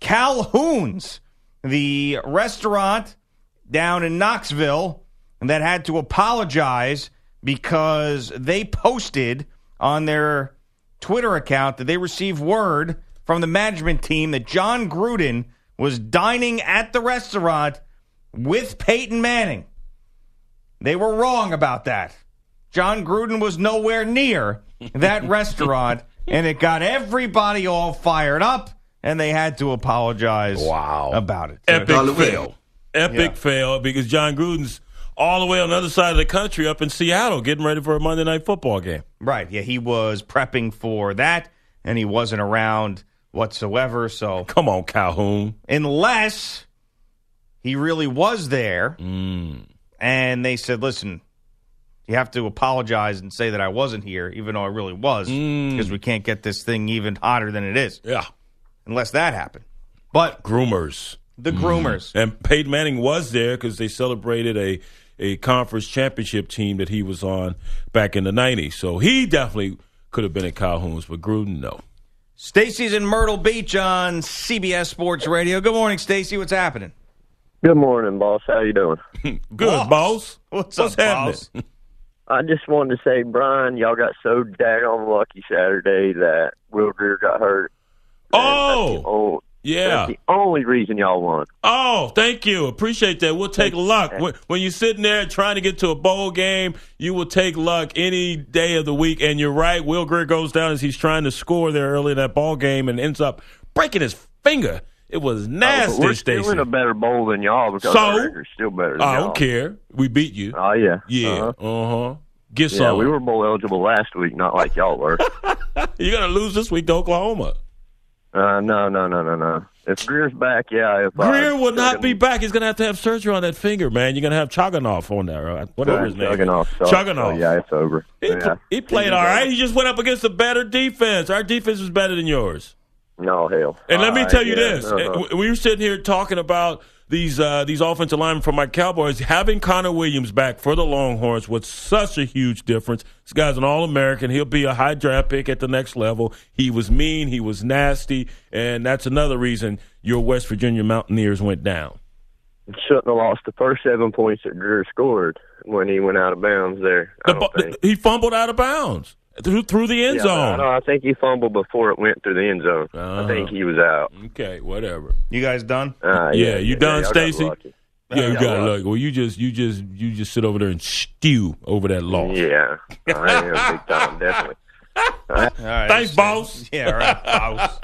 Calhoun's, the restaurant down in Knoxville that had to apologize because they posted on their Twitter account that they received word from the management team that Jon Gruden was dining at the restaurant with Peyton Manning. They were wrong about that. Jon Gruden was nowhere near that restaurant, and it got everybody all fired up, and they had to apologize Wow. about it. Epic fail. Epic Yeah. fail because Jon Gruden's all the way on the other side of the country up in Seattle getting ready for a Monday night football game. Right. Yeah, he was prepping for that, and he wasn't around whatsoever. So, Come on, Calhoun. unless he really was there, Mm. and they said, listen, you have to apologize and say that I wasn't here, even though I really was, Mm. because we can't get this thing even hotter than it is, Yeah. Unless that happened. But Groomers. the groomers. Mm. And Peyton Manning was there because they celebrated a, a conference championship team that he was on back in the 90s. So he definitely could have been at Calhoun's, but Gruden, no. Stacy's in Myrtle Beach on CBS Sports Radio. Good morning, Stacy. What's happening? Good morning, boss. How you doing? Good, Boss. boss. What's, What's up, happening? boss? I just wanted to say, Brian, y'all got so daggone lucky Saturday that Will Grier got hurt. Oh, yeah. that's the only reason y'all won. Oh, thank you. Appreciate that. We'll take luck. When, when you're sitting there trying to get to a bowl game, you will take luck any day of the week. And you're right. Will Grier goes down as he's trying to score there early in that ball game and ends up breaking his finger. It was Oh, nasty, we're Stacy. still in a better bowl than y'all because So? our record's still better than I y'all. don't care. We beat you. Oh yeah, yeah. Uh-huh. Uh huh. Get Yeah, some. we were bowl eligible last week, not like y'all were. You're gonna lose this week to Oklahoma. Uh, no, no, no, no, no. If Grier's back, yeah. If uh, Grier will not be back. He's gonna have to have surgery on that finger, man. You're gonna have Choganoff on there, right? whatever his name. is. Chugging off. So, Chugganoff. so, yeah, it's over. He, yeah. he played all right. He just went up against a better defense. Our defense was better than yours. No hell. And let me All tell you yeah, this: uh-huh. Uh, we were sitting here talking about these uh, these offensive linemen from my Cowboys having Connor Williams back for the Longhorns was such a huge difference. This guy's an All American. He'll be a high draft pick at the next level. He was mean. He was nasty, and that's another reason your West Virginia Mountaineers went down. shouldn't have lost the first seven points that Drew scored when he went out of bounds there. The don't bu- think. he fumbled out of bounds through through the end Yeah, zone. I, know, I think he fumbled before it went through the end zone. Uh-huh. I think he was out. Okay, whatever. You guys done? Uh, Yeah, you done, y'all Stacy? Yeah, you got it. Look, well, you just you just you just sit over there and stew over that loss. Yeah, I am big time, definitely. Right. Thanks, boss. Yeah, all right, boss.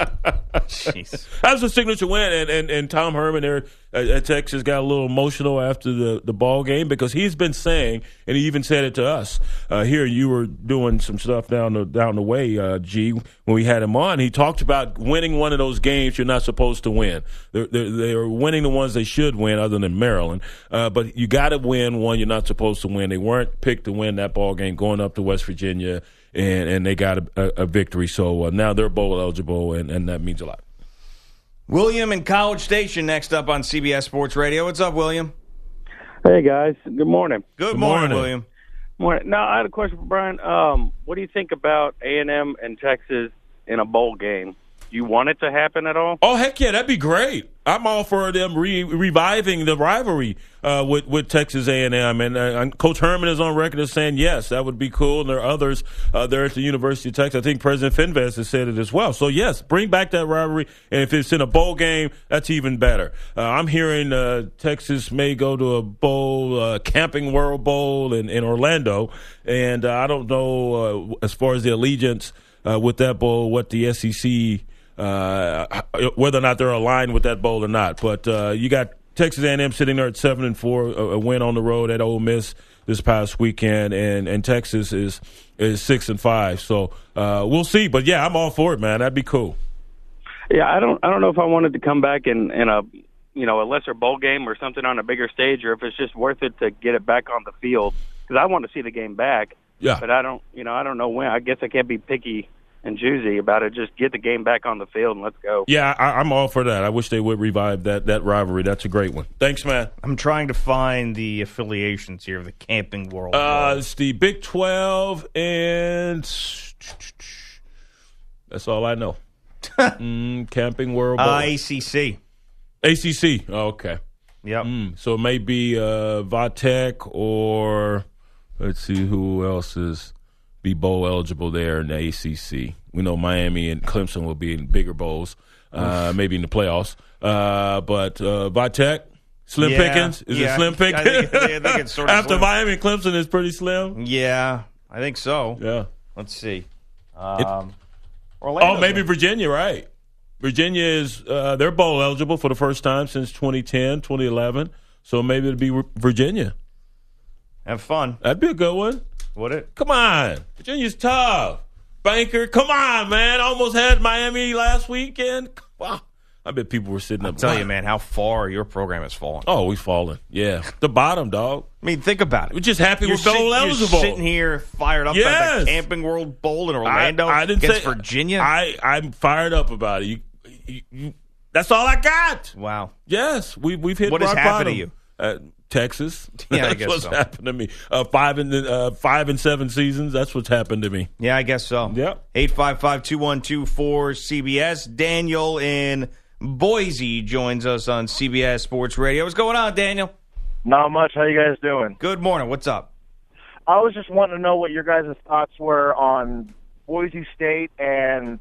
Jeez. That was a signature win, and, and, and Tom Herman there at, at Texas got a little emotional after the, the ball game because he's been saying, and he even said it to us uh, here. You were doing some stuff down the down the way, uh, G, when we had him on. He talked about winning one of those games you're not supposed to win. They're, they're, they're winning the ones they should win, other than Maryland. Uh, but you got to win one you're not supposed to win. They weren't picked to win that ball game going up to West Virginia, and, and they got a, a, a victory. So uh, now they're bowl eligible, and, and that means a lot. William in College Station next up on CBS Sports Radio. What's up, William? Hey guys, good morning. Good, Good morning, morning. William. Morning. Now I had a question for Brian. Um, what do you think about A and M and Texas in a bowl game? You want it to happen at all? Oh heck yeah, that'd be great. I'm all for them re- reviving the rivalry uh, with with Texas A&M, and, uh, Coach Herman is on record as saying yes, that would be cool. And there are others uh, there at the University of Texas. I think President Fenves has said it as well. So yes, bring back that rivalry, and if it's in a bowl game, that's even better. Uh, I'm hearing uh, Texas may go to a bowl, uh, Camping World Bowl in, in Orlando, and I don't know as far as the allegiance with that bowl what the SEC uh, whether or not they're aligned with that bowl or not. But uh, you got Texas A&M sitting there at seven and four, a, a win on the road at Ole Miss this past weekend, and, and Texas is is six and five. So uh, we'll see. But yeah, I'm all for it, man. That'd be cool. Yeah, I don't I don't know if I wanted to come back in in a you know a lesser bowl game or something on a bigger stage, or if it's just worth it to get it back on the field because I want to see the game back. Yeah. But I don't you know I don't know when. I guess I can't be picky and choosy about it. Just get the game back on the field and let's go. Yeah, I, I'm all for that. I wish they would revive that that rivalry. That's a great one. Thanks, man. I'm trying to find the affiliations here of the Camping World. Uh, it's the Big Twelve, and that's all I know. mm, Camping World Bowl. uh, ACC. ACC. Oh, okay. Yep. Mm, so it may be uh, Vatek or let's see who else is be bowl eligible there in the ACC. We know Miami and Clemson will be in bigger bowls, uh, maybe in the playoffs. Uh, but uh, Vatek, Slim Yeah, Pickens, is yeah, it Slim I think- I think it's sort of After slim. Miami and Clemson is pretty slim. Yeah, I think so. Yeah. Let's see. Um, Orlando. Oh, maybe Virginia, right? Virginia is uh, they're bowl eligible for the first time since 2010, 2011. So maybe it'll be Virginia. Have fun. That'd be a good one. Would it? Come on. Virginia's tough. Banker, come on, man. Almost had Miami last weekend. Wow. I bet people were sitting up. Tell you, man, how far your program has fallen. Oh, we falling. Yeah. The bottom, dog. I mean, think about it. We're just happy You're, we're bowl sit- you're eligible. sitting here fired up about Yes. the Camping World Bowl in Orlando I, I didn't against say, Virginia. I, I'm fired up about it. You, you, you, that's all I got. wow. Yes, we, we've hit What has rock happened to you? Uh, Texas. Yeah, I that's guess what's so. happened to me. Uh, five and uh, five and seven seasons. That's what's happened to me. Yeah, I guess so. Yep. 855 212 cbs Daniel in Boise joins us on CBS Sports Radio. What's going on, Daniel? Not much. How you guys doing? Good morning. What's up? I was just wanting to know what your guys' thoughts were on Boise State and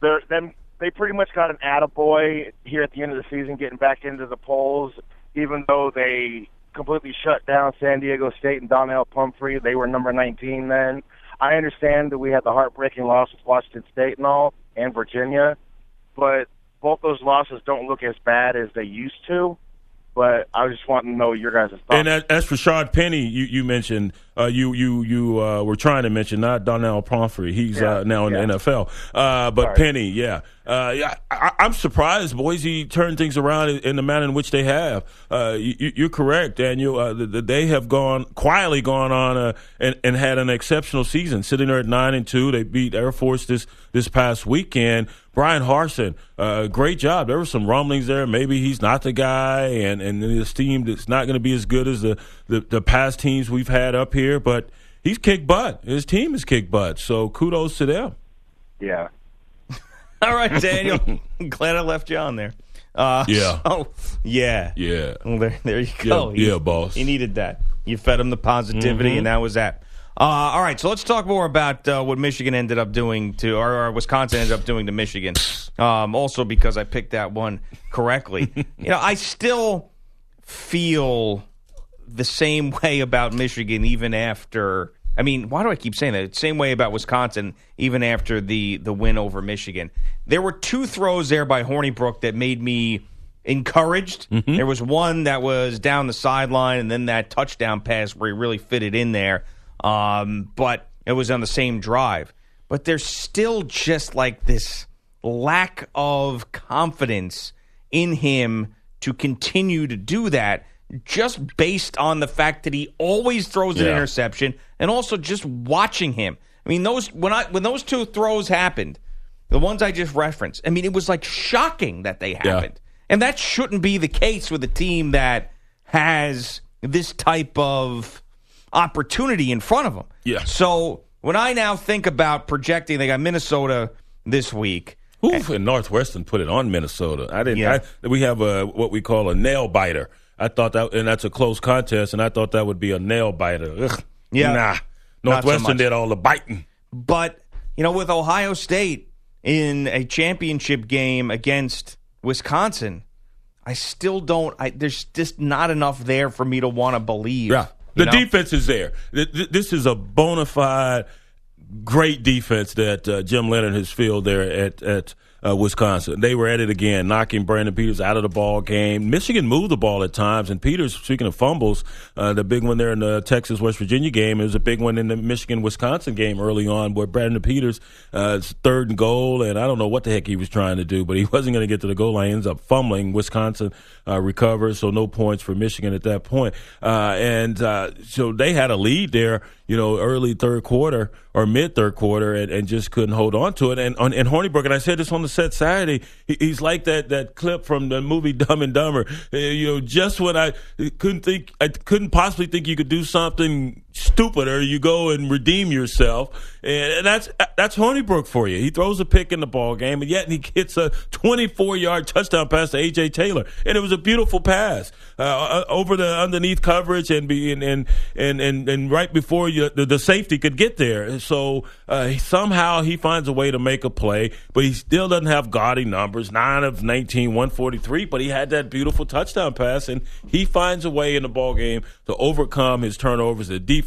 their them. They pretty much got an attaboy here at the end of the season, getting back into the polls, even though they completely shut down San Diego State and Donnell Pumphrey. They were number 19 then. I understand that we had the heartbreaking loss with Washington State and all, and Virginia, but both those losses don't look as bad as they used to. But I just want to know your guys' thoughts. And as, as for Rashaad Penny, you, you mentioned uh, you you you uh, were trying to mention not Donnell Pumphrey. He's Yeah, uh, now in yeah. the NFL. Uh, but Sorry. Penny, yeah, uh, yeah. I, I'm surprised Boise turned things around in, the manner in which they have. Uh, you, you're correct, Daniel. Uh, the, the, they have gone quietly gone on uh, and, and had an exceptional season, sitting there at nine and two. They beat Air Force this this past weekend. Bryan Harsin, uh, great job. There were some rumblings there. Maybe he's not the guy, and and his team is not going to be as good as the, the the past teams we've had up here. But he's kicked butt. His team is kicked butt. So kudos to them. yeah. All right, Daniel. Glad I left you on there. Uh, Yeah. Oh, yeah. Yeah. Well, there, there you go. Yeah, He- yeah, boss. He needed that. You fed him the positivity, Mm-hmm. and that was that. Uh, all right, so let's talk more about uh, what Michigan ended up doing to, or, or Wisconsin ended up doing to Michigan. Um, also, because I picked that one correctly. you know, I still feel the same way about Michigan, even after. I mean, why do I keep saying that? Same way about Wisconsin, even after the the win over Michigan. There were two throws there by Hornibrook that made me encouraged. There was one that was down the sideline, and then that touchdown pass where he really fitted in there. Um, but it was on the same drive. But there's still just like this lack of confidence in him to continue to do that just based on the fact that he always throws an Yeah. interception and also just watching him. I mean those when I when those two throws happened, the ones I just referenced, I mean it was like shocking that they happened. And that shouldn't be the case with a team that has this type of opportunity in front of them. Yeah. So when I now think about projecting, they got Minnesota this week. Oof, and Northwestern put it on Minnesota. I didn't. Yeah. I, we have a what we call a nail biter. I thought that, and that's a close contest, and I thought that would be a nail biter. Ugh. Yeah. nah. Not so Northwestern did all the biting. But, you know, with Ohio State in a championship game against Wisconsin, I still don't. I, there's just not enough there for me to want to believe. Yeah, the know? defense is there. Th- th- This is a bona fide great defense that uh, Jim Leonhard has filled there at at uh, Wisconsin. They were at it again, knocking Brandon Peters out of the ball game. Michigan moved the ball at times, and Peters, speaking of fumbles, uh, the big one there in the Texas West Virginia game, it was a big one in the Michigan Wisconsin game early on, where Brandon Peters uh, third and goal, and I don't know what the heck he was trying to do, but he wasn't going to get to the goal line. He ends up fumbling. Wisconsin uh, recovers, so no points for Michigan at that point. Uh, and uh, so they had a lead there you know, early third quarter or mid third quarter and, and, just couldn't hold on to it. And on and Hornibrook, and I said this on the set Saturday, he, he's like that that clip from the movie Dumb and Dumber. Uh, you know, just when I couldn't think, I couldn't possibly think you could do something stupider, you go and redeem yourself, and that's that's Hornibrook for you. He throws a pick in the ball game, and yet he gets a 24 yard touchdown pass to AJ Taylor, and it was a beautiful pass uh, uh, over the underneath coverage and be and and and and, right before you the, the safety could get there. So uh, somehow he finds a way to make a play, but he still doesn't have gaudy numbers 9 of 19, 143, but he had that beautiful touchdown pass, and he finds a way in the ball game to overcome his turnovers. The defense,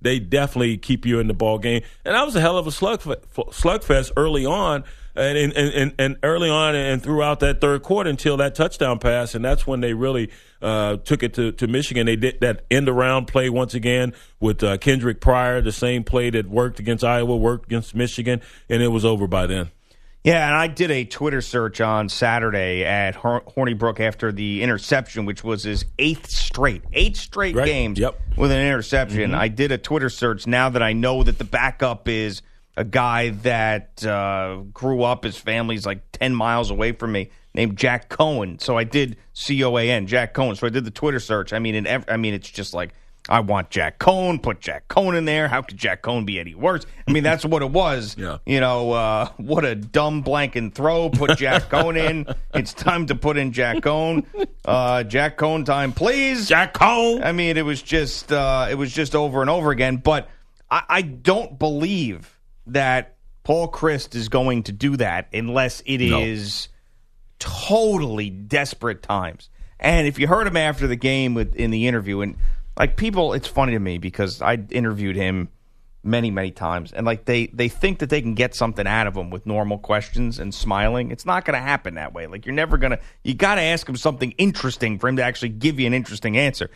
they definitely keep you in the ball game. And that was a hell of a slug, slugfest early on and, and, and, and early on and throughout that third quarter until that touchdown pass, and that's when they really uh, took it to, to Michigan. They did that end around play once again with uh, Kendrick Pryor, the same play that worked against Iowa, worked against Michigan, and it was over by then. Yeah, and I did a Twitter search on Saturday at Hornibrook after the interception, which was his eighth straight, eight straight right. games yep. with an interception. Mm-hmm. I did a Twitter search now that I know that the backup is a guy that uh, grew up, his family's like 10 miles away from me, named Jack Coan. So I did C O A N, Jack Coan. So I did the Twitter search. I mean, in ev- I mean, it's just like, I want Jack Coan, put Jack Coan in there. How could Jack Coan be any worse? I mean, that's what it was. yeah. You know, uh, what a dumb blank and throw. Put Jack Coan in. It's time to put in Jack Coan. Uh, Jack Coan time, please. Jack Coan. I mean, it was just, uh, it was just over and over again. But I, I don't believe that Paul Chryst is going to do that unless it no. is totally desperate times. And if you heard him after the game with in the interview, and like people, it's funny to me because I interviewed him many, many times, and like they they think that they can get something out of him with normal questions and smiling. It's not going to happen that way. Like you're never gonna. You got to ask him something interesting for him to actually give you an interesting answer.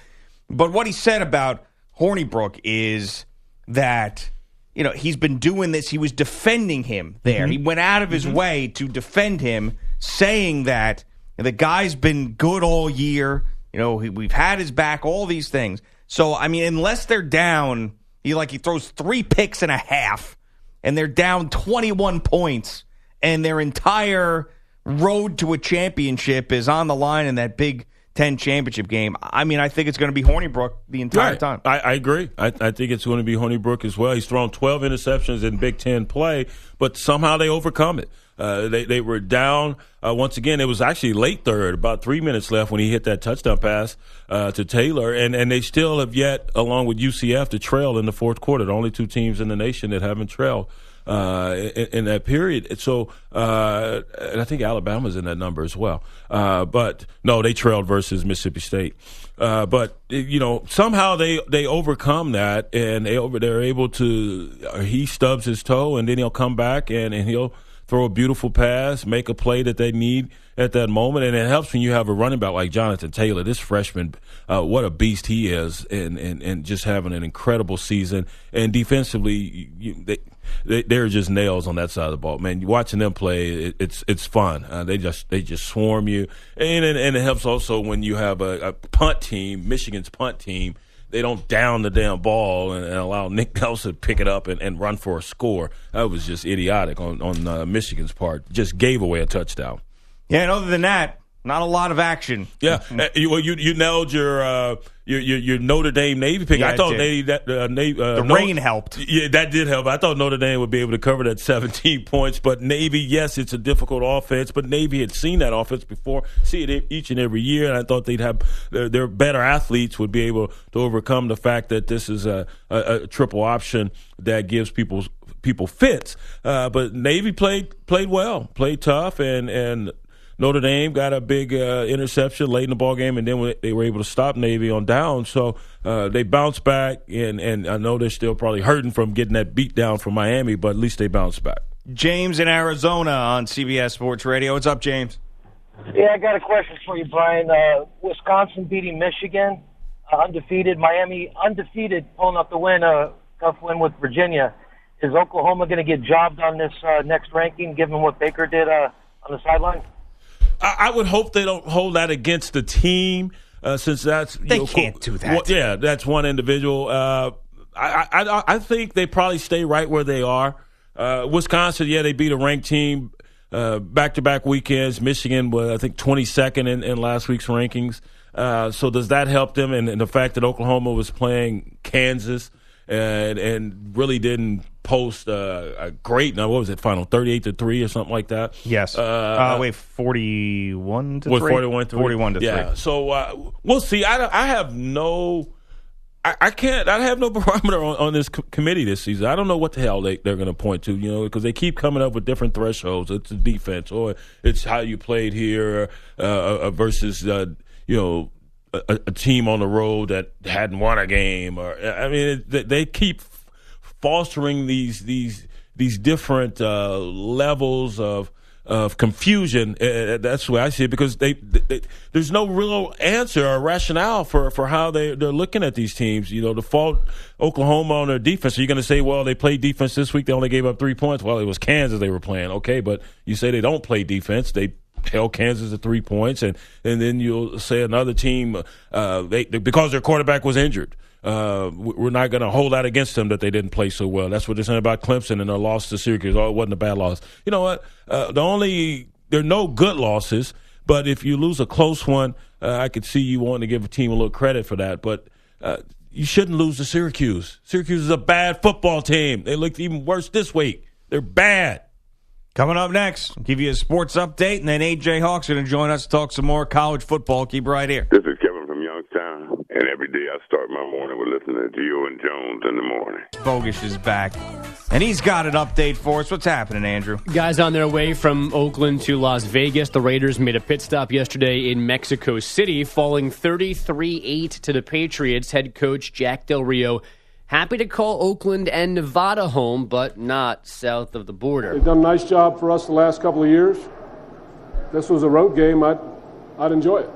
But what he said about Hornibrook is that you know, he's been doing this. He was defending him there. Mm-hmm. He went out of his mm-hmm. way to defend him, saying that the guy's been good all year. You know, he, we've had his back, all these things. So, I mean, unless they're down, he like he throws three picks and a half, and they're down 21 points, and their entire road to a championship is on the line in that big 10 championship game. I mean, I think it's going to be Hornibrook the entire right. time. I, I agree. I, I, think it's going to be Hornibrook as well. He's thrown 12 interceptions in Big Ten play, but somehow they overcome it. Uh, they, they were down. Uh, once again, it was actually late third, about three minutes left when he hit that touchdown pass uh, to Taylor. And, and they still have yet, along with UCF, to trail in the fourth quarter. The only two teams in the nation that haven't trailed uh, in, in, that period. So, uh, and I think Alabama's in that number as well. Uh, but no, they trailed versus Mississippi State. Uh, but you know, somehow they they overcome that, and they over they're able to. He stubs his toe, and then he'll come back and, and he'll throw a beautiful pass, make a play that they need at that moment, and it helps when you have a running back like Jonathan Taylor. This freshman, uh, what a beast he is, and, and and just having an incredible season. And defensively, you, they, they they're just nails on that side of the ball. Man, watching them play, it, it's it's fun. Uh, they just they just swarm you, and, and and it helps also when you have a, a punt team, Michigan's punt team they don't down the damn ball and, and allow Nick Nelson to pick it up and, and, run for a score. That was just idiotic on on uh, Michigan's part. Just gave away a touchdown. Yeah, and other than that, not a lot of action. Yeah, uh, well, you you nailed your. Uh, your, your, your Notre Dame Navy pick. Yeah, I thought Navy that uh, Navy, uh, the Notre, rain helped. Yeah, that did help. I thought Notre Dame would be able to cover that 17 points, but Navy, yes, it's a difficult offense, but Navy had seen that offense before, see it each and every year, and I thought they'd have their, their better athletes would be able to overcome the fact that this is a, a, a triple option that gives people people fits. Uh, but Navy played played well, played tough, and and Notre Dame got a big uh, interception late in the ball game, and then they were able to stop Navy on down. So uh, they bounced back, and, and I know they're still probably hurting from getting that beat down from Miami, but at least they bounced back. James in Arizona on CBS Sports Radio. What's up, James? Yeah, I got a question for you, Brian. Uh, Wisconsin beating Michigan, uh, undefeated. Miami undefeated, pulling up the win, a uh, tough win with Virginia. Is Oklahoma going to get jobbed on this uh, next ranking, given what Baker did uh, on the sideline? I, I would hope they don't hold that against the team, uh, since that's They know, can't do that. well, yeah, that's one individual. Uh, I, I I think they probably stay right where they are. Uh, Wisconsin, yeah, they beat a ranked team back to back weekends. Michigan was I think twenty second in, in last week's rankings. Uh, so does that help them? And, and the fact that Oklahoma was playing Kansas and and really didn't post uh, a great now what was it? Final 38 to 3 or something like that? Yes. uh, Uh, wait, 41 to with 3? 41 to 41 to yeah 3. so uh, we'll see. I, I have no I, I can't I have no barometer on, on this co- committee this season. I don't know what the hell they, they're going to point to you know because they keep coming up with different thresholds. It's the defense or it's how you played here uh, uh, versus uh, you know a, a team on the road that hadn't won a game or I mean it, they keep fostering these these these different uh, levels of of confusion. Uh, that's the way I see it because they, they, there's no real answer or rationale for, for how they they're looking at these teams. You know, the fault Oklahoma on their defense. Are you going to say, well, they played defense this week? They only gave up three points. Well, it was Kansas they were playing. Okay, but you say they don't play defense. They held Kansas to three points, and and then you'll say another team uh, they because their quarterback was injured. Uh, we're not going to hold that against them that they didn't play so well. That's what they're saying about Clemson and their loss to Syracuse. Oh, it wasn't a bad loss. You know what? Uh, the only there are no good losses, but if you lose a close one, uh, I could see you wanting to give a team a little credit for that. But uh, you shouldn't lose to Syracuse. Syracuse is a bad football team. They looked even worse this week. They're bad. Coming up next, give you a sports update, and then AJ Hawk's going to join us to talk some more college football. Keep right here. This is Kevin from Youngstown, and every day I start my morning with listening to Gio and Jones in the morning. Bogus is back, and he's got an update for us. What's happening, Andrew? Guys on their way from Oakland to Las Vegas. The Raiders made a pit stop yesterday in Mexico City, falling 33 8 to the Patriots. Head coach Jack Del Rio happy to call Oakland and Nevada home, but not south of the border. They've done a nice job for us the last couple of years. If this was a road game, I'd, I'd enjoy it.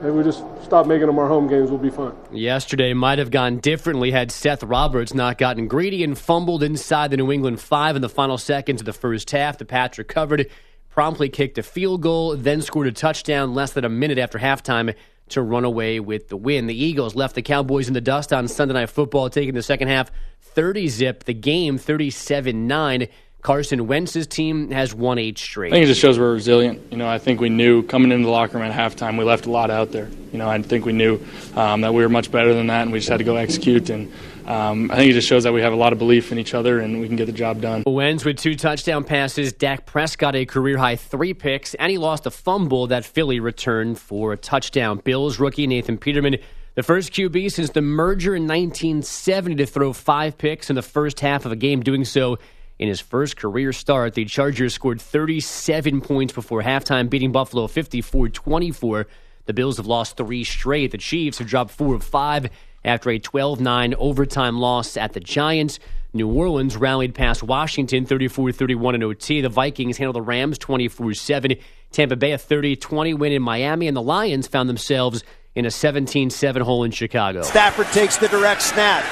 Maybe we just stop making them our home games, we'll be fine. Yesterday might have gone differently had Seth Roberts not gotten greedy and fumbled inside the New England five in the final seconds of the first half. The Pats recovered, promptly kicked a field goal, then scored a touchdown less than a minute after halftime to run away with the win. The Eagles left the Cowboys in the dust on Sunday Night Football, taking the second half 30 zip, the game 37 9. Carson Wentz's team has won eight straight. I think it just shows we're resilient. You know, I think we knew coming into the locker room at halftime, we left a lot out there. You know, I think we knew um, that we were much better than that, and we just had to go execute. And um, I think it just shows that we have a lot of belief in each other, and we can get the job done. Wentz with two touchdown passes. Dak Prescott a career high three picks, and he lost a fumble that Philly returned for a touchdown. Bills rookie Nathan Peterman, the first QB since the merger in 1970 to throw five picks in the first half of a game, doing so in his first career start. The Chargers scored 37 points before halftime, beating Buffalo 54 24. The Bills have lost three straight. The Chiefs have dropped four of five after a 12 9 overtime loss at the Giants. New Orleans rallied past Washington 34 31 in OT. Oh the Vikings handled the Rams 24 7. Tampa Bay a 30 20 win in Miami, and the Lions found themselves in a 17 7 hole in Chicago. Stafford takes the direct snap.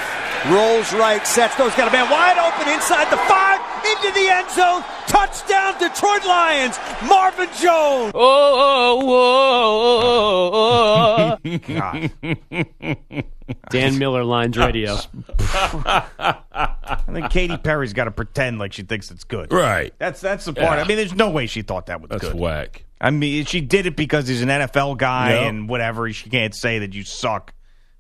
Rolls right, sets those, got a man wide open inside the five, into the end zone. Touchdown, Detroit Lions. Marvin Jones. Oh, oh, oh, oh. oh. God. Dan Miller Lions Radio. I think Katy Perry's got to pretend like she thinks it's good. Right. That's that's the part. Yeah. I mean, there's no way she thought that was That's good. That's whack. I mean, she did it because he's an NFL guy Yep. and whatever. She can't say that you suck.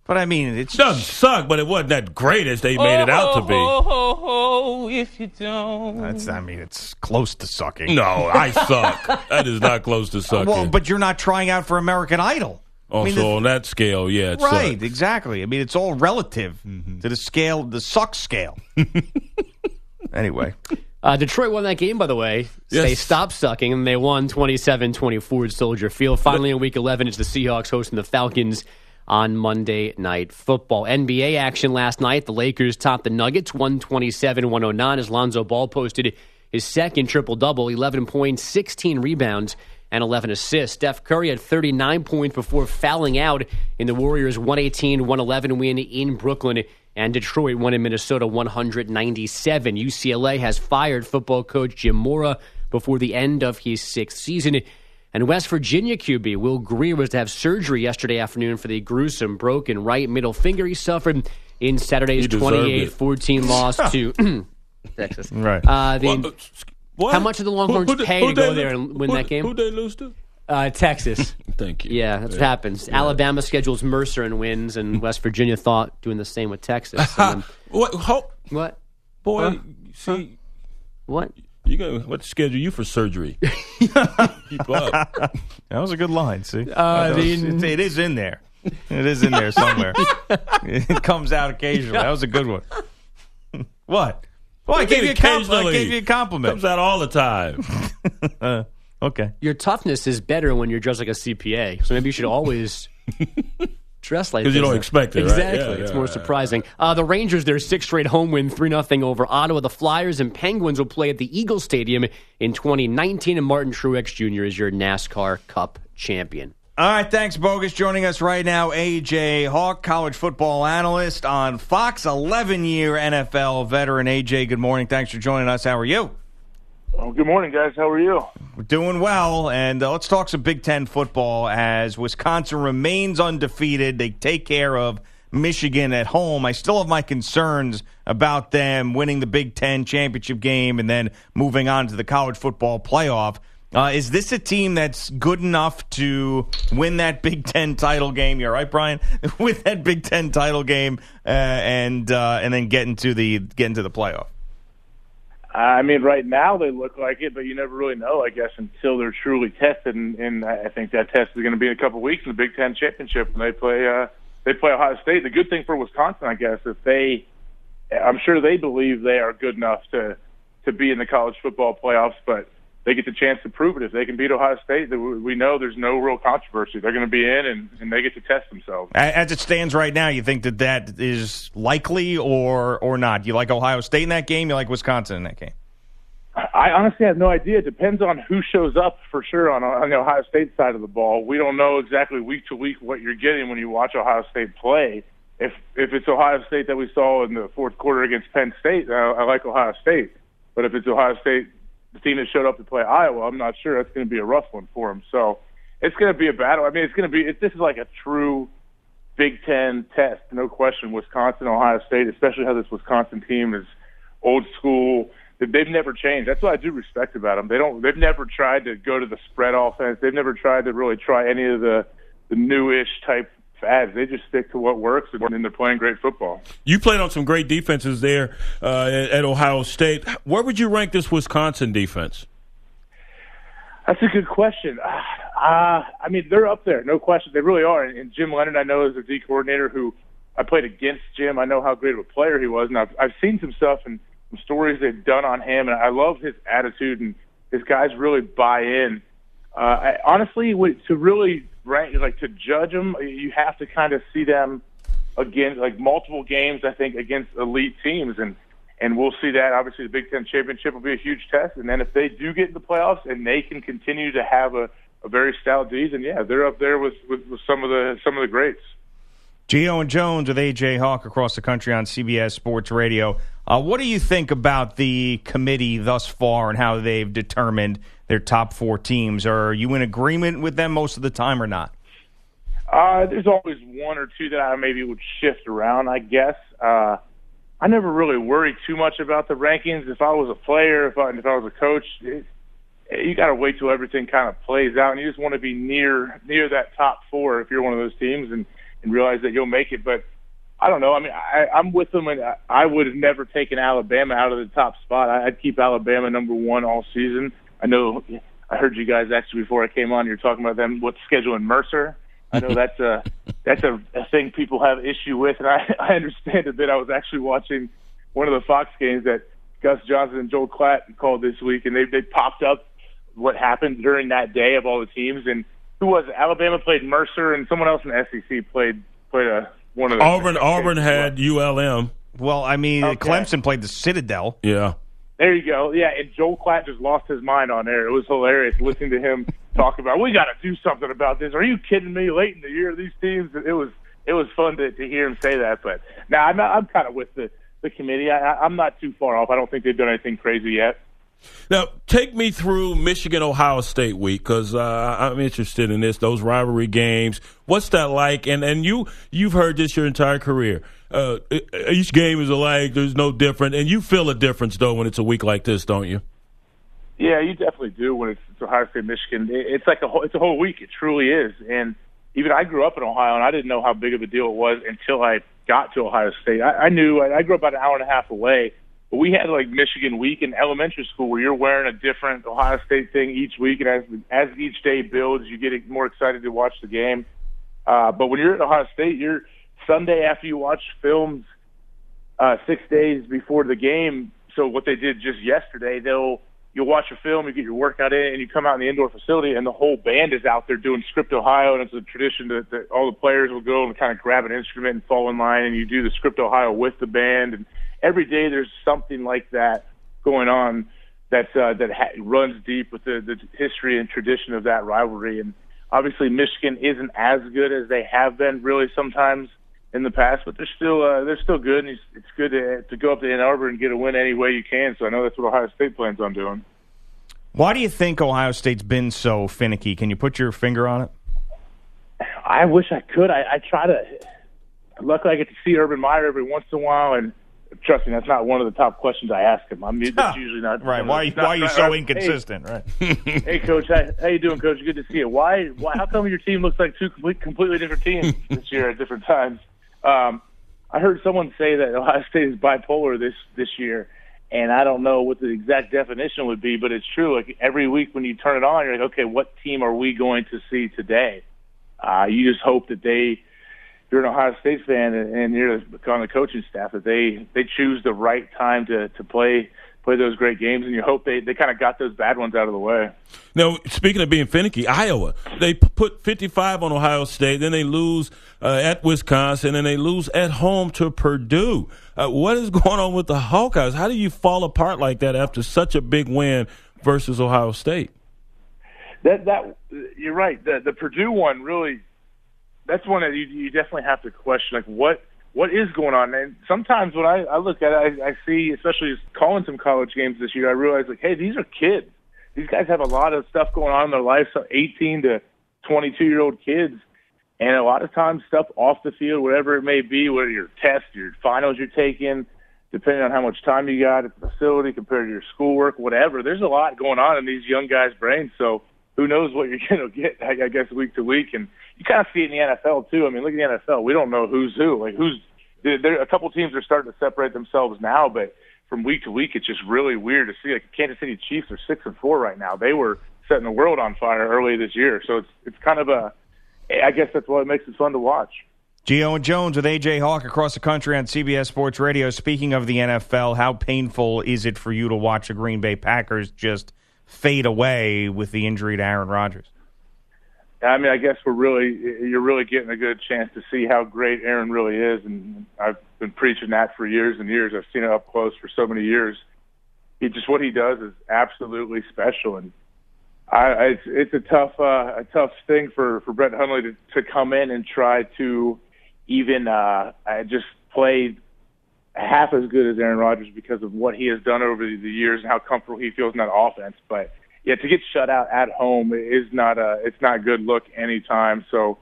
But I mean, it's It doesn't suck, but it wasn't that great as they made it out to be. Oh, if you don't. That's, I mean, it's close to sucking. No, I suck. that is not close to sucking. Well, but you're not trying out for American Idol. I also mean, the- on that scale, yeah, it right, sucked. exactly. I mean, it's all relative Mm-hmm. to the scale, the suck scale. anyway, Uh, Detroit won that game, by the way. They Yes. stopped sucking, and they won 27-24 at Soldier Field. Finally, in Week 11, it's the Seahawks hosting the Falcons on Monday Night Football. NBA action last night. The Lakers topped the Nuggets 127-109 as Lonzo Ball posted his second triple double, 11 points, 16 rebounds, and 11 assists. Steph Curry had 39 points before fouling out in the Warriors' 118 111 win in Brooklyn. And Detroit won in Minnesota 197. UCLA has fired football coach Jim Mora before the end of his sixth season. And West Virginia QB Will Grier was to have surgery yesterday afternoon for the gruesome broken right middle finger he suffered in Saturday's 28 14 loss to Texas. Right. Uh, the, What? What? How much did the Longhorns Who- who- pay who to go they there and win who- that game? Who they lose to? Uh, Texas. Thank you. Yeah, that's what happens. Alabama schedules Mercer and wins, and West Virginia thought doing the same with Texas. And then, What? Ho- what? boy, Huh? see, What? you gonna what schedule you for surgery? Keep up. That was a good line. See, Uh, That the- it- it is in there. It is in there somewhere. it comes out occasionally. That was a good one. what? Well, I gave you a compliment. I gave you a compliment. Comes out all the time. Okay. Your toughness is better when you're dressed like a CPA. So maybe you should always dress like 'Cause you this. don't expect it, right? Exactly. Yeah, it's yeah, more yeah, surprising. Uh, the Rangers, their sixth straight home win, 3 0 over Ottawa. The Flyers and Penguins will play at the Eagle Stadium in 2019, and Martin Truex Jr. is your NASCAR Cup champion. All right, thanks, Bogus. Joining us right now, AJ Hawk, college football analyst on Fox, 11 year NFL veteran. AJ, good morning. Thanks for joining us. How are you? Oh, good morning, guys. How are you? We're doing well, and uh, let's talk some Big Ten football as Wisconsin remains undefeated. They take care of Michigan at home. I still have my concerns about them winning the Big Ten championship game and then moving on to the college football playoff. Uh, is this a team that's good enough to win that Big Ten title game? You're right, Brian. With that Big Ten title game uh, and uh, and then get into the get into the playoff. I mean, right now they look like it, but you never really know, I guess, until they're truly tested. And, and I think that test is going to be in a couple of weeks in the Big Ten championship when they play. Uh, they play Ohio State. The good thing for Wisconsin, I guess, if they, I'm sure they believe they are good enough to to be in the college football playoffs, but they get the chance to prove it. If they can beat Ohio State, we know there's no real controversy. They're going to be in, and, and they get to test themselves. As it stands right now, you think that that is likely or or not? You like Ohio State in that game? You like Wisconsin in that game? I honestly have no idea. It depends on who shows up for sure on, on the Ohio State side of the ball. We don't know exactly week to week what you're getting when you watch Ohio State play. If if it's Ohio State that we saw in the fourth quarter against Penn State, uh, I like Ohio State. But if it's Ohio State, the team that showed up to play Iowa, I'm not sure that's going to be a rough one for them. So it's going to be a battle. I mean, it's going to be. It, this is like a true Big Ten test, no question. Wisconsin, Ohio State, especially how this Wisconsin team is old school. They- They've never changed. That's what I do respect about them. They don't. They've never tried to go to the spread offense. They've never tried to really try any of the the newish type fads. They just stick to what works, and they're playing great football. You played on some great defenses there uh, at, Ohio State. Where would you rank this Wisconsin defense? That's a good question. Uh, I mean, they're up there, no question. They really are. And Jim Leonhard, I know, is a D coordinator who I played against Jim. I know how great of a player he was, and I've, I've seen some stuff and some stories they've done on him, and I love his attitude and his guys really buy in. Uh, I, honestly, to really rank, like to judge them, you have to kind of see them against like multiple games. I think against elite teams, and and we'll see that. Obviously, the Big Ten championship will be a huge test, and then if they do get in the playoffs and they can continue to have a, a very stout then yeah, they're up there with, with, with some of the some of the greats. Gio and Jones with AJ Hawk across the country on CBS Sports Radio. Uh, what do you think about the committee thus far and how they've determined their top four teams? Are you in agreement with them most of the time or not? Uh, there's always one or two that I maybe would shift around, I guess. Uh, I never really worry too much about the rankings. If I was a player, if I, if I was a coach, it, you got to wait till everything kind of plays out, and you just want to be near near that top four if you're one of those teams, and and realize that you'll make it. But I don't know. I mean, I, I'm with them, and I, I would have never taken Alabama out of the top spot. I'd keep Alabama number one all season. I know. I heard you guys actually before I came on. You're talking about them what scheduling Mercer. I know that's a that's a, a thing people have issue with, and I, I understand a bit. I was actually watching one of the Fox games that Gus Johnson and Joel Klatt called this week, and they they popped up what happened during that day of all the teams. And who was it? Alabama played Mercer, and someone else in the SEC played played a one of the Auburn Auburn had ULM. Well, I mean, Okay. Clemson played the Citadel. Yeah. There you go. Yeah, and Joel Klatt just lost his mind on there. It was hilarious listening to him talk about. We got to do something about this. Are you kidding me? Late in the year, these teams. It was it was fun to, to hear him say that. But now I'm I'm kind of with the the committee. I, I'm not too far off. I don't think they've done anything crazy yet. Now, take me through Michigan Ohio State week because uh, I'm interested in this. Those rivalry games. What's that like? And and you you've heard this your entire career. Uh, each game is alike. There's no different, and you feel a difference though when it's a week like this, don't you? Yeah, you definitely do when it's, it's Ohio State, Michigan. It's like a whole, it's a whole week. It truly is. And even I grew up in Ohio, and I didn't know how big of a deal it was until I got to Ohio State. I, I knew I, I grew up about an hour and a half away, but we had like Michigan week in elementary school where you're wearing a different Ohio State thing each week, and as as each day builds, you get more excited to watch the game. Uh, but when you're at Ohio State, you're Sunday after you watch films uh, six days before the game. So what they did just yesterday, they'll you'll watch a film, you get your workout in, and you come out in the indoor facility, and the whole band is out there doing Script Ohio, and it's a tradition that, that all the players will go and kind of grab an instrument and fall in line, and you do the Script Ohio with the band, and every day there's something like that going on that's uh, that ha- runs deep with the, the history and tradition of that rivalry, and obviously Michigan isn't as good as they have been really sometimes in the past, but they're still uh, they're still good, and it's, it's good to to go up to Ann Arbor and get a win any way you can. So I know that's what Ohio State plans on doing. Why do you think Ohio State's been so finicky? Can you put your finger on it? I wish I could. I, I try to. Luckily, I get to see Urban Meyer every once in a while, and trust me, that's not one of the top questions I ask him. I mean, that's usually not right. Why? Not, why are you so hey, inconsistent? right. hey, coach, how, how you doing, coach? Good to see you. Why? Why? How come your team looks like two complete, completely different teams this year at different times? Um, I heard someone say that Ohio State is bipolar this this year, and I don't know what the exact definition would be, but it's true. Like every week when you turn it on, you're like, okay, what team are we going to see today? Uh, you just hope that they, you're an Ohio State fan and you're on the coaching staff, that they they choose the right time to to play play those great games, and you hope they, they kind of got those bad ones out of the way. Now, speaking of being finicky, Iowa, they put 55 on Ohio State, then they lose uh, at Wisconsin, and they lose at home to Purdue. Uh, what is going on with the Hawkeyes? How do you fall apart like that after such a big win versus Ohio State? That that you're right. The the Purdue one really, that's one that you, you definitely have to question. Like what what is going on? And sometimes when I, I look at it, I, I see, especially calling some college games this year, I realize like, hey, these are kids. These guys have a lot of stuff going on in their life. So 18 to 22 year old kids, and a lot of times stuff off the field, whatever it may be, whether your test, your finals you're taking, depending on how much time you got at the facility compared to your schoolwork, whatever. There's a lot going on in these young guys' brains. So who knows what you're going to get, I guess, week to week. And you kind of see it in the NFL too. I mean, look at the NFL. We don't know who's who. Like who's there. A couple teams are starting to separate themselves now, but from week to week, it's just really weird to see. Like the Kansas City Chiefs are six and four right now. They were setting the world on fire early this year, so it's it's kind of a. I guess that's what makes it fun to watch. Gio and Jones with AJ Hawk across the country on CBS Sports Radio. Speaking of the NFL, how painful is it for you to watch the Green Bay Packers just fade away with the injury to Aaron Rodgers? I mean, I guess we're really you're really getting a good chance to see how great Aaron really is, and I've been preaching that for years and years. I've seen it up close for so many years. He just what he does is absolutely special, and I, it's it's a tough uh, a tough thing for for Brett Hundley to to come in and try to even uh, just play half as good as Aaron Rodgers because of what he has done over the years and how comfortable he feels in that offense, but yeah, to get shut out at home is not a it's not a good look anytime. So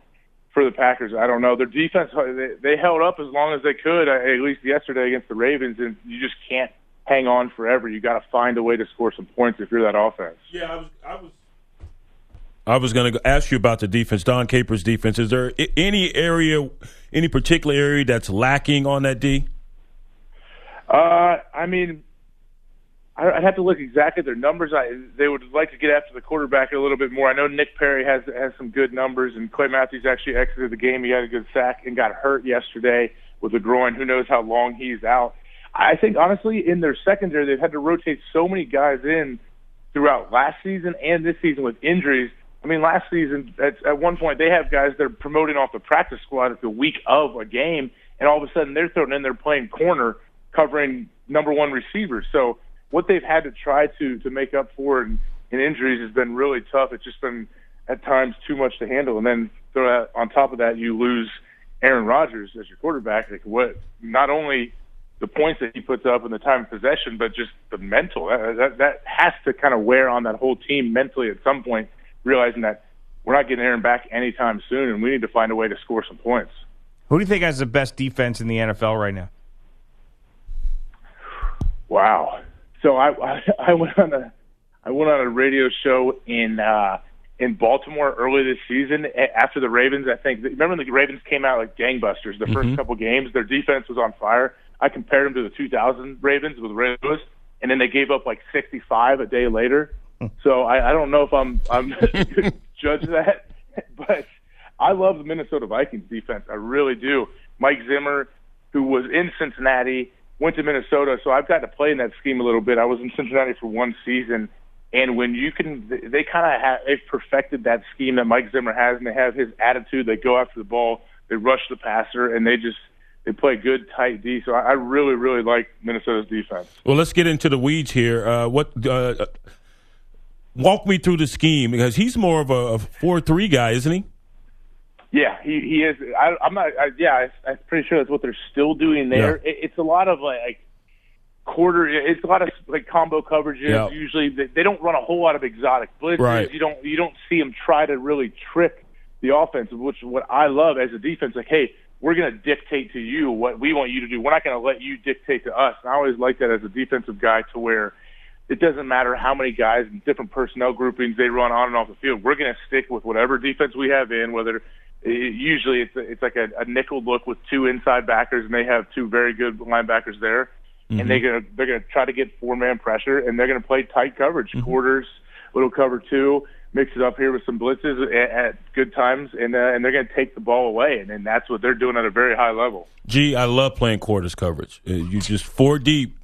for the Packers, I don't know. Their defense they, they held up as long as they could, uh, at least yesterday against the Ravens, and you just can't hang on forever. You got to find a way to score some points if you're that offense. Yeah, I was I was I was going to ask you about the defense, Dom Capers' defense. Is there any area, any particular area that's lacking on that D? Uh, I mean, I'd have to look exactly at their numbers. I they would like to get after the quarterback a little bit more. I know Nick Perry has has some good numbers, and Clay Matthews actually exited the game. He had a good sack and got hurt yesterday with a groin. Who knows how long he's out? I think honestly, in their secondary, they've had to rotate so many guys in throughout last season and this season with injuries. I mean, last season at, at one point they have guys they're promoting off the practice squad at the week of a game, and all of a sudden they're thrown in there playing corner, covering number one receivers. So what they've had to try to to make up for in, in injuries has been really tough. It's just been at times too much to handle, and then throw that, on top of that, you lose Aaron Rodgers as your quarterback. Like what? Not only the points that he puts up and the time of possession, but just the mental. That, that, that has to kind of wear on that whole team mentally at some point, realizing that we're not getting Aaron back anytime soon, and we need to find a way to score some points. Who do you think has the best defense in the NFL right now? Wow. So I I, I went on a I went on a radio show in uh in Baltimore early this season after the Ravens. I think remember when the Ravens came out like gangbusters. The 1st Mhm. couple games, their defense was on fire. I compared them to the 2000 Ravens with Ray Lewis, and then they gave up like 65 a day later. So I, I don't know if I'm I'm judge that, but I love the Minnesota Vikings defense. I really do. Mike Zimmer, who was in Cincinnati, went to Minnesota, so I've got to play in that scheme a little bit. I was in Cincinnati for one season, and when you can, they kind of have they've perfected that scheme that Mike Zimmer has, and they have his attitude. They go after the ball, they rush the passer, and they just they play good tight D. So I, really really like Minnesota's defense. Well, let's get into the weeds here. Uh, what? Uh, walk me through the scheme because he's more of a, a four-three guy, isn't he? Yeah, he he is. I, I'm not. I, yeah, I, I'm pretty sure that's what they're still doing there. It, it's a lot of like, quarter. It's a lot of like combo coverages. Yeah. Usually, they, they don't run a whole lot of exotic blitzes. Right. You don't you don't see them try to really trick the offense, which is what I love as a defense. Like, hey, we're going to dictate to you what we want you to do. We're not going to let you dictate to us. And I always like that as a defensive guy to where it doesn't matter how many guys and different personnel groupings they run on and off the field. We're going to stick with whatever defense we have in. Whether usually it's a, it's like a, a nickel look with two inside backers, and they have two very good linebackers there, and they're going to they're going to try to get four man pressure, and they're going to play tight coverage, quarters, little cover two, mix it up here with some blitzes at, at good times, and uh, and they're going to take the ball away, and, and that's what they're doing at a very high level. Gee, I love playing quarters coverage. Uh, You just four deep.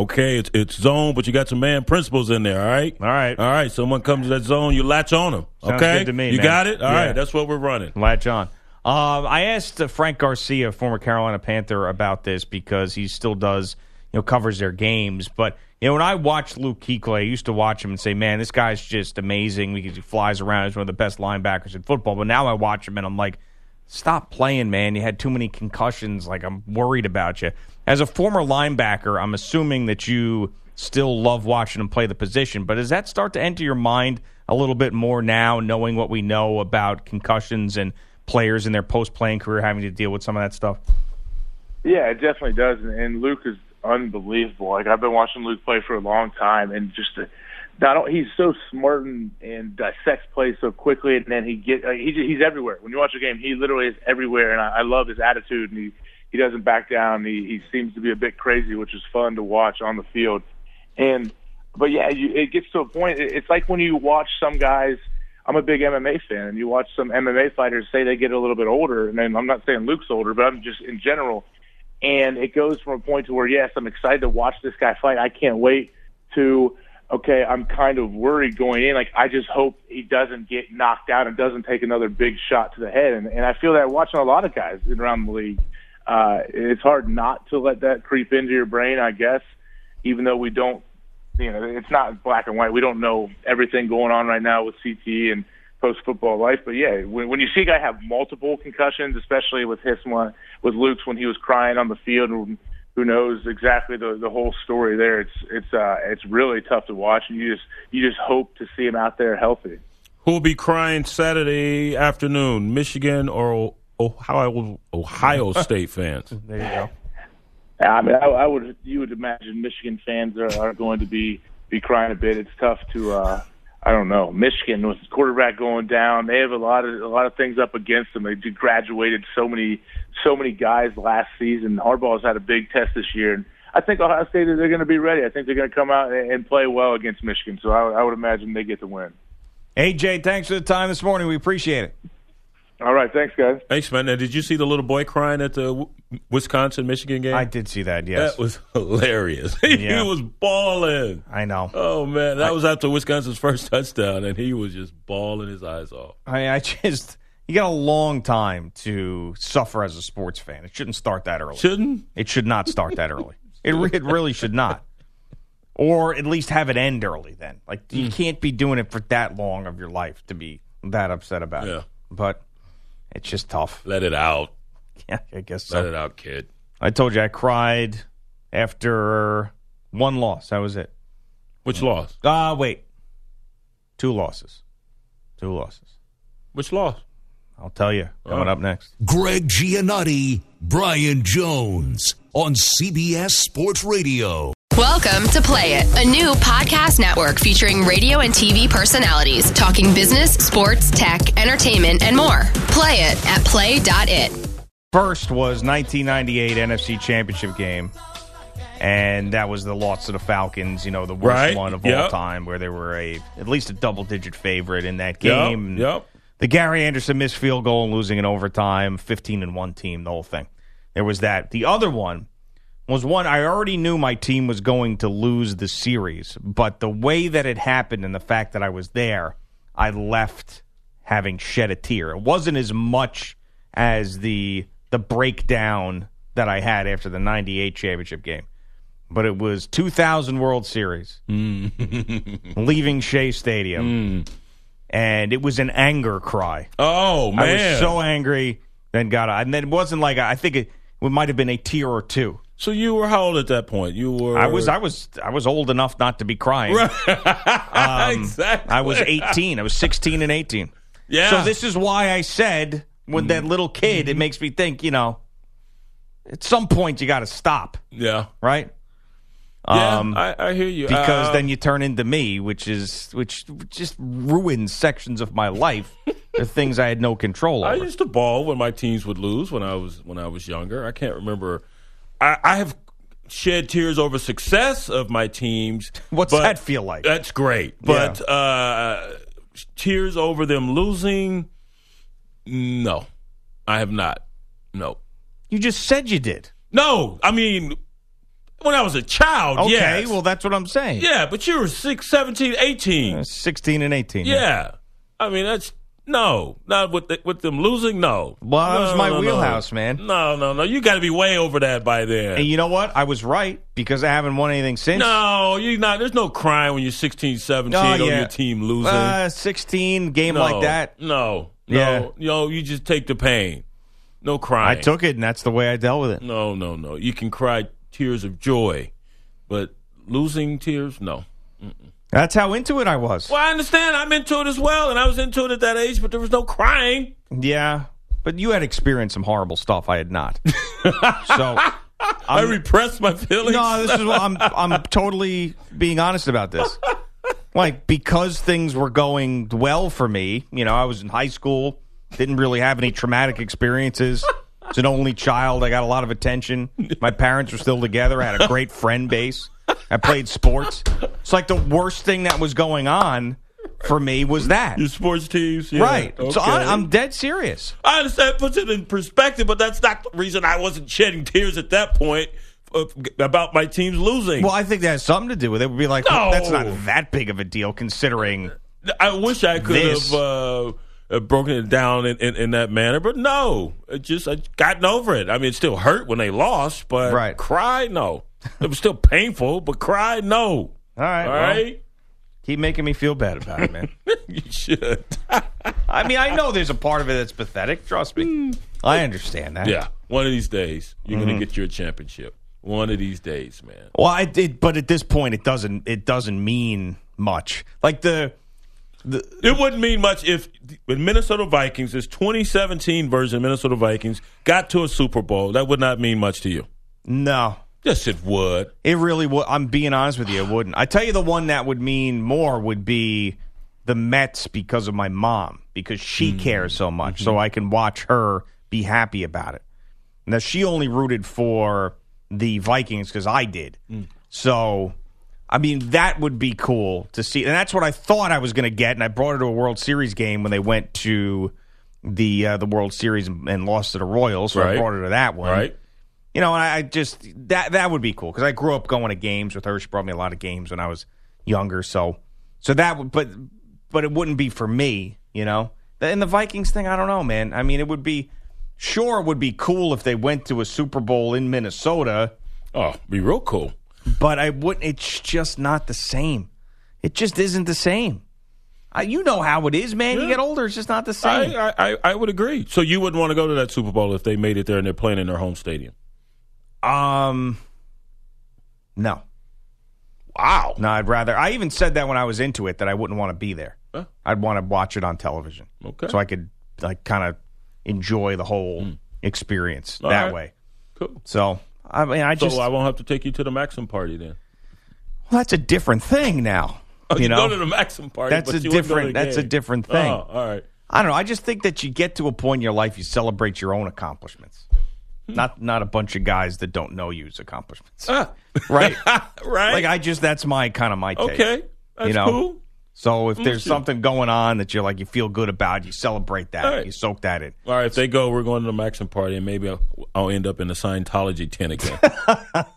Okay, it's it's zone, but you got some man principles in there. All right, all right, all right. Someone comes to that zone, you latch on them. Sounds Okay, to me, you man. got it. All right, Yeah. that's what we're running. Latch on. Um, I asked uh, Frank Garcia, former Carolina Panther, about this because he still does, you know, covers their games. But you know, when I watched Luke Kuechly, I used to watch him and say, "Man, this guy's just amazing because he flies around. He's one of the best linebackers in football." But now I watch him and I'm like, "Stop playing, man! You had too many concussions. Like I'm worried about you." As a former linebacker, I'm assuming that you still love watching him play the position. But does that start to enter your mind a little bit more now, knowing what we know about concussions and players in their post-playing career having to deal with some of that stuff? Yeah, it definitely does. And, Luke is unbelievable. Like I've been watching Luke play for a long time, and just the, not o- he's so smart and, and dissects plays so quickly, and then he get he he's everywhere. When you watch a game, he literally is everywhere, and I, I love his attitude, and he he doesn't back down. He he seems to be a bit crazy, which is fun to watch on the field. And but yeah, you, it gets to a point. It's like when you watch some guys. I'm a big MMA fan, and you watch some MMA fighters say they get a little bit older, and I'm not saying Luke's older, but I'm just in general and it goes from a point to where yes, I'm excited to watch this guy fight. I can't wait to okay, I'm kind of worried going in. Like I just hope he doesn't get knocked out and doesn't take another big shot to the head. And, and I feel that watching a lot of guys around the league, uh, it's hard not to let that creep into your brain. I guess, even though we don't, you know, it's not black and white. We don't know everything going on right now with CTE and post football life. But yeah, when, when you see a guy have multiple concussions, especially with his one, with Luke's when he was crying on the field, who knows exactly the the whole story there. It's it's uh it's really tough to watch, and you just you just hope to see him out there healthy. Who will be crying Saturday afternoon? Michigan or Ohio Ohio State fans? There you go. I mean, I, I would you would imagine Michigan fans are, are going to be be crying a bit. It's tough to uh I don't know. Michigan with the quarterback going down, they have a lot of a lot of things up against them. They graduated so many so many guys last season. Harbaugh's had a big test this year, and I think Ohio State they're going to be ready. I think they're going to come out and, and play well against Michigan. So I, I would imagine they get the win. AJ, thanks for the time this morning. We appreciate it. All right, thanks, guys. Thanks, man. Now, did you see the little boy crying at the Wisconsin Michigan game? I did see that. Yes, That was hilarious. he was bawling. I know. Oh man, that was after Wisconsin's first touchdown, and he was just bawling his eyes off. I, I just you got a long time to suffer as a sports fan. It shouldn't start that early. Shouldn't? It should not start that early. It it really should not. or at least have it end early. Then, like you hmm. can't be doing it for that long of your life to be that upset about Yeah. it. But it's just tough. Let it out. Yeah, I guess so. Let it out, kid. I told you I cried after one loss. That was it. Which loss? Ah, wait. Two losses. Two losses. Which loss? I'll tell you coming Oh. up next. Greg Giannotti, Brian Jones on CBS Sports Radio. Welcome to Play It, a new podcast network featuring radio and TV personalities talking business, sports, tech, entertainment, and more. Play it at play.it. First was 1998 NFC Championship game, and that was the loss to the Falcons. You know, the worst Right. one of all time, where they were a at least a double digit favorite in that Yep, game. yep. The Gary Anderson missed field goal and losing in overtime, 15 and one team, the whole thing. There was that. The other one was one I already knew my team was going to lose the series, but the way that it happened and the fact that I was there, I left having shed a tear. It wasn't as much as the the breakdown that I had after the 98 championship game. But it was 2000 World Series. Mm. leaving Shea Stadium. Mm. And it was an anger cry. Oh man, I was so angry. Then got and then it wasn't like I think it, it might have been a tear or two. So you were how old at that point? You were. I was I was I was old enough not to be crying. Um, exactly. I was 18. I was 16 and 18. Yeah. So this is why I said when that little kid, it makes me think, you know, at some point you got to stop, Yeah. right? Yeah, I, I hear you. because Uh, then you turn into me, which is which just ruins sections of my life, the things I had no control over. I used to bawl when my teams would lose when I was when I was younger. I can't remember. I, I have shed tears over success of my teams. What's that feel like? That's great, but uh, tears over them losing, no, I have not. No, You just said you did. no. I mean, when I was a child, Okay, yes. well that's what I'm saying. yeah, but you were six, 17, 18. Uh, 16 and 18. Yeah. I mean, that's no, not with the, with them losing. No, Well, that was my no, no. wheelhouse, man. No, no, no. You got to be way over that by then. And you know what? I was right because I haven't won anything since. no, you not. There's no crying when you're 16, 17 Oh, on yeah. your team losing. Uh, 16 game no, like that. No, Yeah. no, no. You just take the pain. No crying. I took it, and that's the way I dealt with it. No, no, no. You can cry tears of joy, but losing tears, no. That's how into it I was. Well, I understand. I'm into it as well, and I was into it at that age, but there was no crying. Yeah, but you had experienced some horrible stuff. I had not. so I repressed my feelings. no, this is what I'm. I'm totally being honest about this. Like because things were going well for me. You know, I was in high school. Didn't really have any traumatic experiences. As an only child, I got a lot of attention. My parents were still together. I had a great friend base. I played sports. It's like the worst thing that was going on for me was that. Your sports teams, yeah. Right. So I, I'm dead serious. I understand, puts it in perspective, but that's not the reason I wasn't shedding tears at that point about my teams losing. Well, I think that has something to do with it. It would be like, No. that's not that big of a deal considering. I wish I could This. have uh, uh, broken it down in, in, in that manner, but no, it just I gotten over it. I mean, it still hurt when they lost, but Right. cry, no. It was still painful, but cry, no. All right. All well, right, Keep making me feel bad about it, man. you should. I mean, I know there's a part of it that's pathetic. Trust me. I understand that. yeah, one of these days you're Mm-hmm. gonna get your championship. One of these days, man. Well, I did, but at this point, it doesn't. It doesn't mean much. Like the It wouldn't mean much if the Minnesota Vikings, this 2017 version of Minnesota Vikings, got to a Super Bowl. That would not mean much to you. no. Yes, it would. It really would. I'm being honest with you. It wouldn't. I tell you, the one that would mean more would be the Mets because of my mom because she hmm. cares so much, so hmm. I can watch her be happy about it. Now she only rooted for the Vikings because I did. Hmm. So, I mean, that would be cool to see, and that's what I thought I was going to get. And I brought her to a World Series game when they went to the uh, the World Series and, and lost to the Royals. So I brought her to that one. Right? You know, I, I just that that would be cool because I grew up going to games with her. She brought me a lot of games when I was younger. So, so that would, but but it wouldn't be for me. You know, and the Vikings thing, I don't know, man. I mean, it would be sure it would be cool if they went to a Super Bowl in Minnesota. Oh, be real cool. but I wouldn't. It's just not the same. It just isn't the same. Uh, you know how it is, man. You get older, it's just not the same. I, I, I, I would agree. So you wouldn't want to go to that Super Bowl if they made it there and they're playing in their home stadium. Um, no. Wow. No, I'd rather. I even said that when I was into it that I wouldn't want to be there. Huh? I'd want to watch it on television. Okay. So I could like kind of enjoy the whole experience Hmm. All that right. way. Cool. So I mean, I just so I won't have to take you to the Maxim party then. well, that's a different thing now. Oh, you, you know, go to the Maxim party. That's but a you wouldn't go to different- that's a different thing. Oh, all right. I don't know. I just think that you get to a point in your life you celebrate your own accomplishments. Not not a bunch of guys that don't know you's accomplishments. Ah. right, right. Like I just that's my kind of my take. Okay. That's you know? cool. So if there's something going on that you're like you feel good about, you celebrate that. Right. You soak that in. All right, if they go, we're going to the Maxim party, and maybe I'll, I'll end up in the Scientology tent again.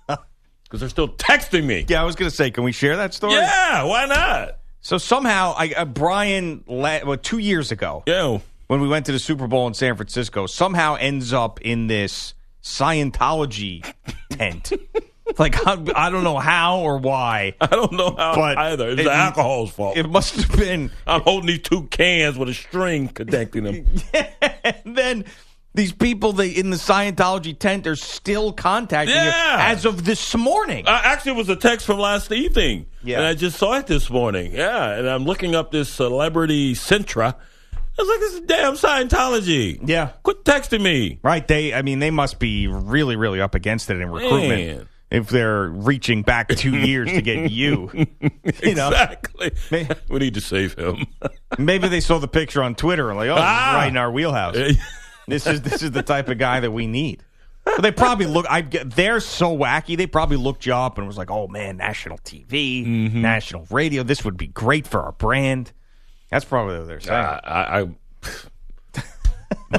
Because they're still texting me. Yeah, I was going to say, can we share that story? Yeah, why not? So somehow, I uh, Brian, la- well, two years ago, Yeah. when we went to the Super Bowl in San Francisco, somehow ends up in this Scientology tent. like I, I don't know how or why. I don't know how But either. It's it- the alcohol's fault. It must have been. I'm holding these two cans with a string connecting them. And then these people they in the Scientology tent are still contacting Yeah. you as of this morning. Uh, actually, it was a text from last evening. Yeah. And I just saw it this morning. Yeah. And I'm looking up this celebrity Centre. I was like, this is damn Scientology. yeah. Quit texting me. Right. They, I mean, they must be really, really up against it in recruitment. Man. If they're reaching back two years to get you, you know, exactly. May- We need to save him. maybe they saw the picture on Twitter and like, oh, Ah. right in our wheelhouse. this is this is the type of guy that we need. But they probably look. I they're so wacky. They probably looked you up and was like, "Oh man, national TV, Mm-hmm. national radio. This would be great for our brand." That's probably what they're saying. I, I, I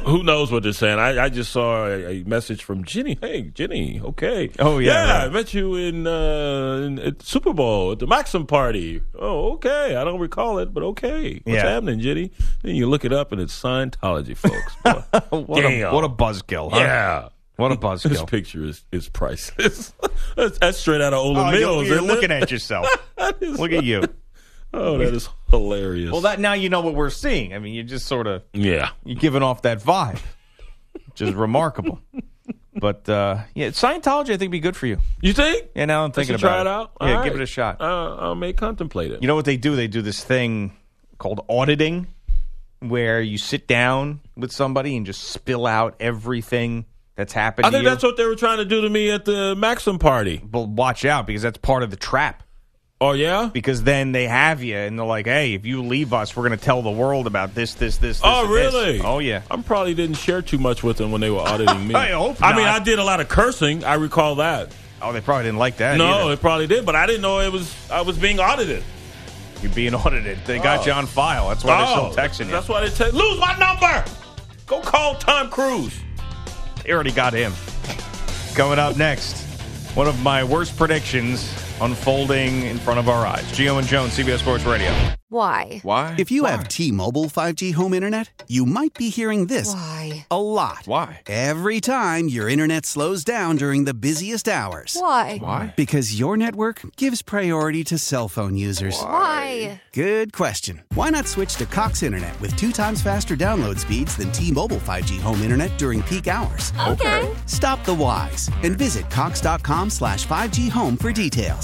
who knows what they're saying? I, I just saw a, a message from Jenny. Hey, Jenny. Okay. Oh, yeah, yeah. right. I met you in, uh, in at Super Bowl at the Maxim party. Oh, okay. I don't recall it, but okay. What's Yeah. happening, Jenny? Then you look it up, and it's Scientology, folks. What a Damn. what a buzzkill! Huh? yeah. what a buzzkill! This picture is, is priceless. that's, that's straight out of Ola Oh, you're, Mills. you're isn't looking it? at yourself. Look at you. Oh, that is hilarious. Well, that now you know what we're seeing. I mean, you're just sort of yeah. you're giving off that vibe, which is remarkable. But uh, yeah, Scientology, I think, would be good for you. You think? Yeah, now I'm thinking try it out. Yeah, All give right. it a shot. Uh, I may contemplate it. You know what they do? They do this thing called auditing, where you sit down with somebody and just spill out everything that's happened I to think you. that's what they were trying to do to me at the Maxim party. but watch out because that's part of the trap. Oh yeah. Because then they have you and they're like, "Hey, if you leave us, we're going to tell the world about this, this, this." this Oh and this." really? Oh yeah. I probably didn't share too much with them when they were auditing me. I hope I mean. I did a lot of cursing. I recall that. Oh, they probably didn't like that. no, it probably did, but I didn't know it was. I was being audited. you're being audited. They got Oh. you on file. That's why oh, they're still oh, texting you. That's why they text. Lose my number. Go call Tom Cruise. They already got him. Coming up next, one of my worst predictions unfolding in front of our eyes. Gio and Jones, CBS Sports Radio. Why? Why? If you have T-Mobile 5G home internet, you might be hearing this Why? a lot. Why? Every time your internet slows down during the busiest hours. Why? Why? Because your network gives priority to cell phone users. Why? Good question. Why not switch to Cox Internet with two times faster download speeds than T-Mobile 5G home internet during peak hours? Okay. Stop the whys and visit cox.com slash 5G home for details.